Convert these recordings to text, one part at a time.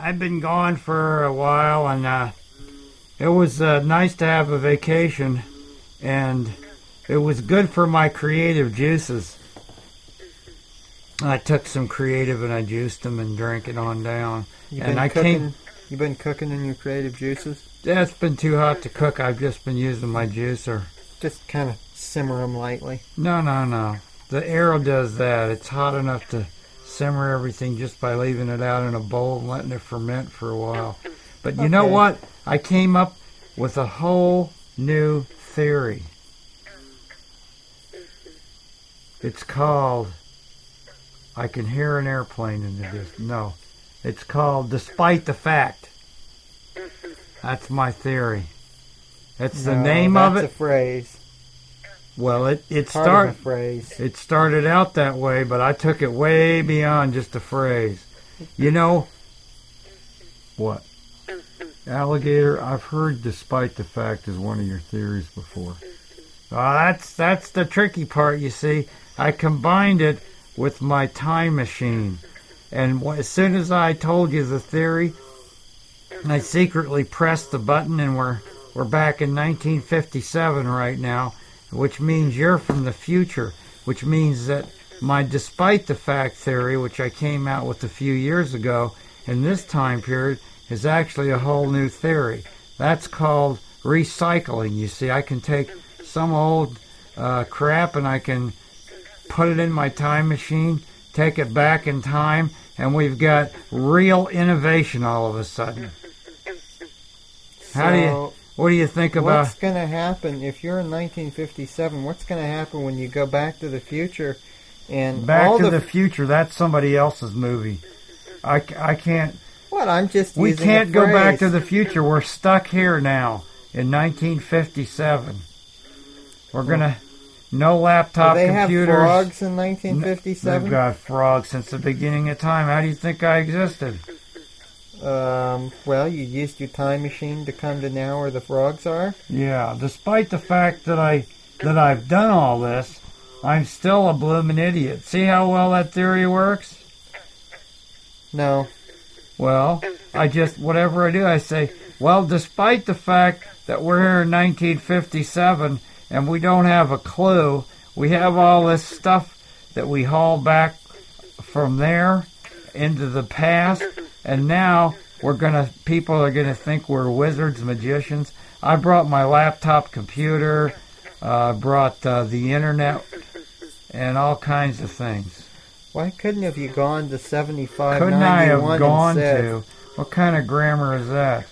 I've been gone for a while, and uh, it was uh, nice to have a vacation, and it was good for my creative juices. I took some creative and I juiced them and drank it on down. You've and been I cooking. came. You've been cooking in your creative juices. Yeah, it's been too hot to cook. I've just been using my juicer. Just kind of simmer them lightly. No, no, no. The Arrow does that. It's hot enough to simmer everything just by leaving it out in a bowl and letting it ferment for a while. Mm-hmm. But you know what? I came up with a whole new theory. Mm-hmm. It's called I can hear an airplane in the distance. No. It's called Despite the Fact. Mm-hmm. That's my theory. That's the No, name of that's it. a phrase. Well, it it Part start of a phrase. it started out that way, but I took it way beyond just a phrase. You know what? Alligator, I've heard despite the fact is one of your theories before. Uh, that's that's the tricky part, you see. I combined it with my time machine. And as soon as I told you the theory, I secretly pressed the button and we're we're back in 1957 right now, which means you're from the future, which means that my despite the fact theory, which I came out with a few years ago, in this time period is actually a whole new theory. That's called recycling. You see, I can take some old uh, crap and I can put it in my time machine, take it back in time, and we've got real innovation all of a sudden. How do you? What do you think about? What's going to happen if you're in 1957? What's going to happen when you go back to the future and Back to the, the Future. That's somebody else's movie. I, I can't. what? I'm just We can't go back to the future. We're stuck here now in 1957. We're gonna no Do laptop they have frogs in 1957. They've got frogs since the beginning of time. How do you think I existed? Um, well, you used your time machine to come to now where the frogs are. Yeah, despite the fact that I that I've done all this, I'm still a bloomin' idiot. See how well that theory works? No, Well, I just whatever I do, I say, well, despite the fact that we're here in 1957 and we don't have a clue, we have all this stuff that we haul back from there into the past, and now we're gonna people are gonna think we're wizards, magicians. I brought my laptop computer, uh, brought uh, the internet, and all kinds of things. why couldn't have you gone to 75, Couldn't I have gone instead? to? What kind of grammar is that?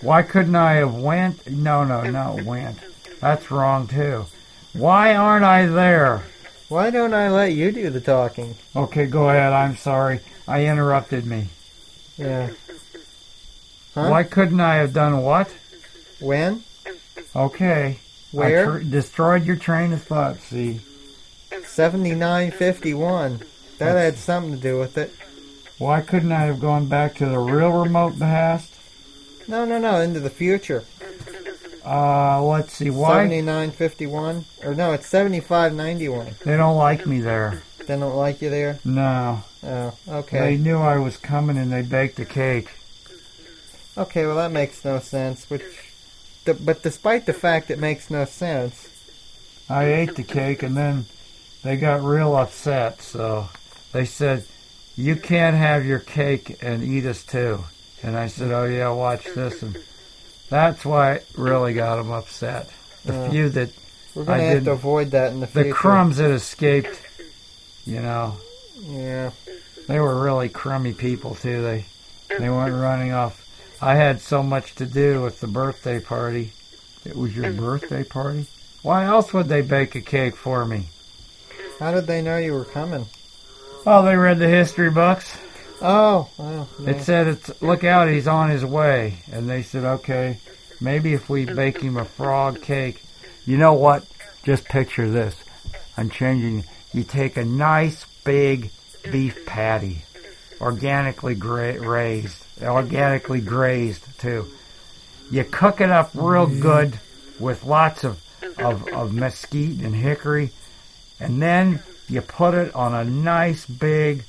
Why couldn't I have went? No, no, no, went. That's wrong too. Why aren't I there? Why don't I let you do the talking? Okay, go ahead. I'm sorry. I interrupted me. Yeah. Huh? Why couldn't I have done what? When? Okay. Where? I tr- destroyed your train of thought, see? 7951. That had something to do with it. Why couldn't I have gone back to the real remote past? No, no, no, into the future. Uh, let's see. Why? 7951. Or no, it's 7591. They don't like me there. They don't like you there? No. Oh, okay. They knew I was coming and they baked a cake. Okay, well, that makes no sense. Which, But despite the fact it makes no sense, I ate the cake and then they got real upset. So they said, "You can't have your cake and eat us too." And I said, "Oh yeah, watch this." And That's why it really got them upset. The Yeah. few that We're gonna I have to avoid that in the the crumbs that escaped, you know, Yeah. they were really crummy people too. They they weren't running off. I had so much to do with the birthday party. It was your birthday party. Why else would they bake a cake for me? How did they know you were coming? Oh, they read the history books. Oh. It said, "It's look out, he's on his way." And they said, "Okay, maybe if we bake him a frog cake." You know what? Just picture this. I'm changing. You take a nice big beef patty, organically gra- raised, organically grazed too. You cook it up real mm-hmm. good with lots of, of, of mesquite and hickory, and then you put it on a nice big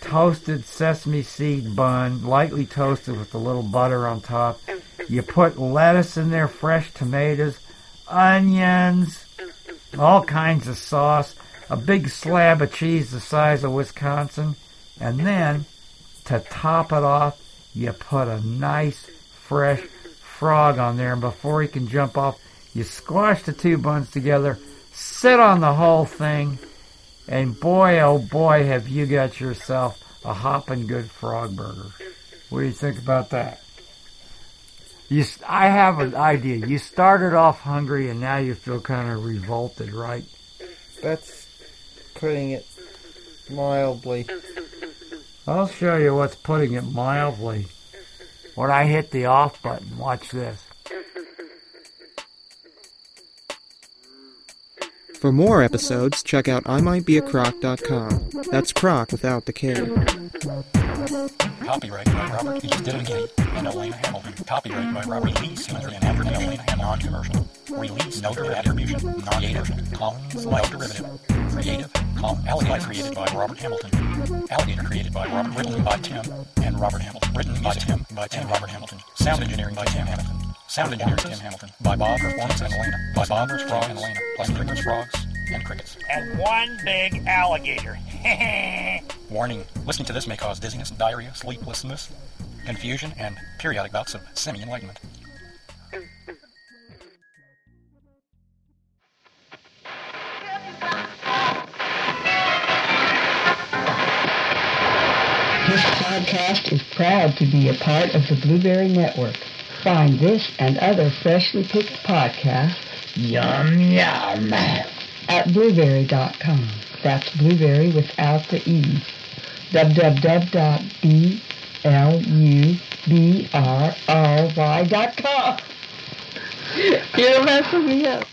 toasted sesame seed bun, lightly toasted with a little butter on top. You put lettuce in there, fresh tomatoes, onions, all kinds of sauce, a big slab of cheese the size of Wisconsin, and then to top it off, you put a nice fresh frog on there, and before he can jump off, you squash the two buns together, sit on the whole thing, and boy, oh boy, have you got yourself a hopping good frog burger. What do you think about that? You, I have an idea. You started off hungry, and now you feel kind of revolted, right? That's putting it mildly. I'll show you what's putting it mildly. When I hit the off button, watch this. For more episodes, check out imightbeacroc.com. That's croc without the K. Copyright by Robert E. Divignity and Elena Hamilton. Copyright by Robert Lee Singer and Amber and Elena non-commercial. Release no attribution. Non-native. Commons. No derivative. Creative. Com. Alligator created by Robert Hamilton. Alligator created by Robert. Written by Tim and Robert Hamilton. Written by Tim by Tim Robert Hamilton. Sound engineering by Tim Hamilton. Sound engineering Tim Hamilton. By Bob Performance and Elena. By Bob Frogs and Elena. Plus crickets, frogs, and crickets. And one big alligator. Warning, listening to this may cause dizziness, diarrhea, sleeplessness, confusion, and periodic bouts of semi-enlightenment. Podcast is proud to be a part of the Blubrry Network. Find this and other freshly picked podcasts Yum yum. at blubrry.com. That's blueberry without the E. www.blubrry.com. You're messing me up.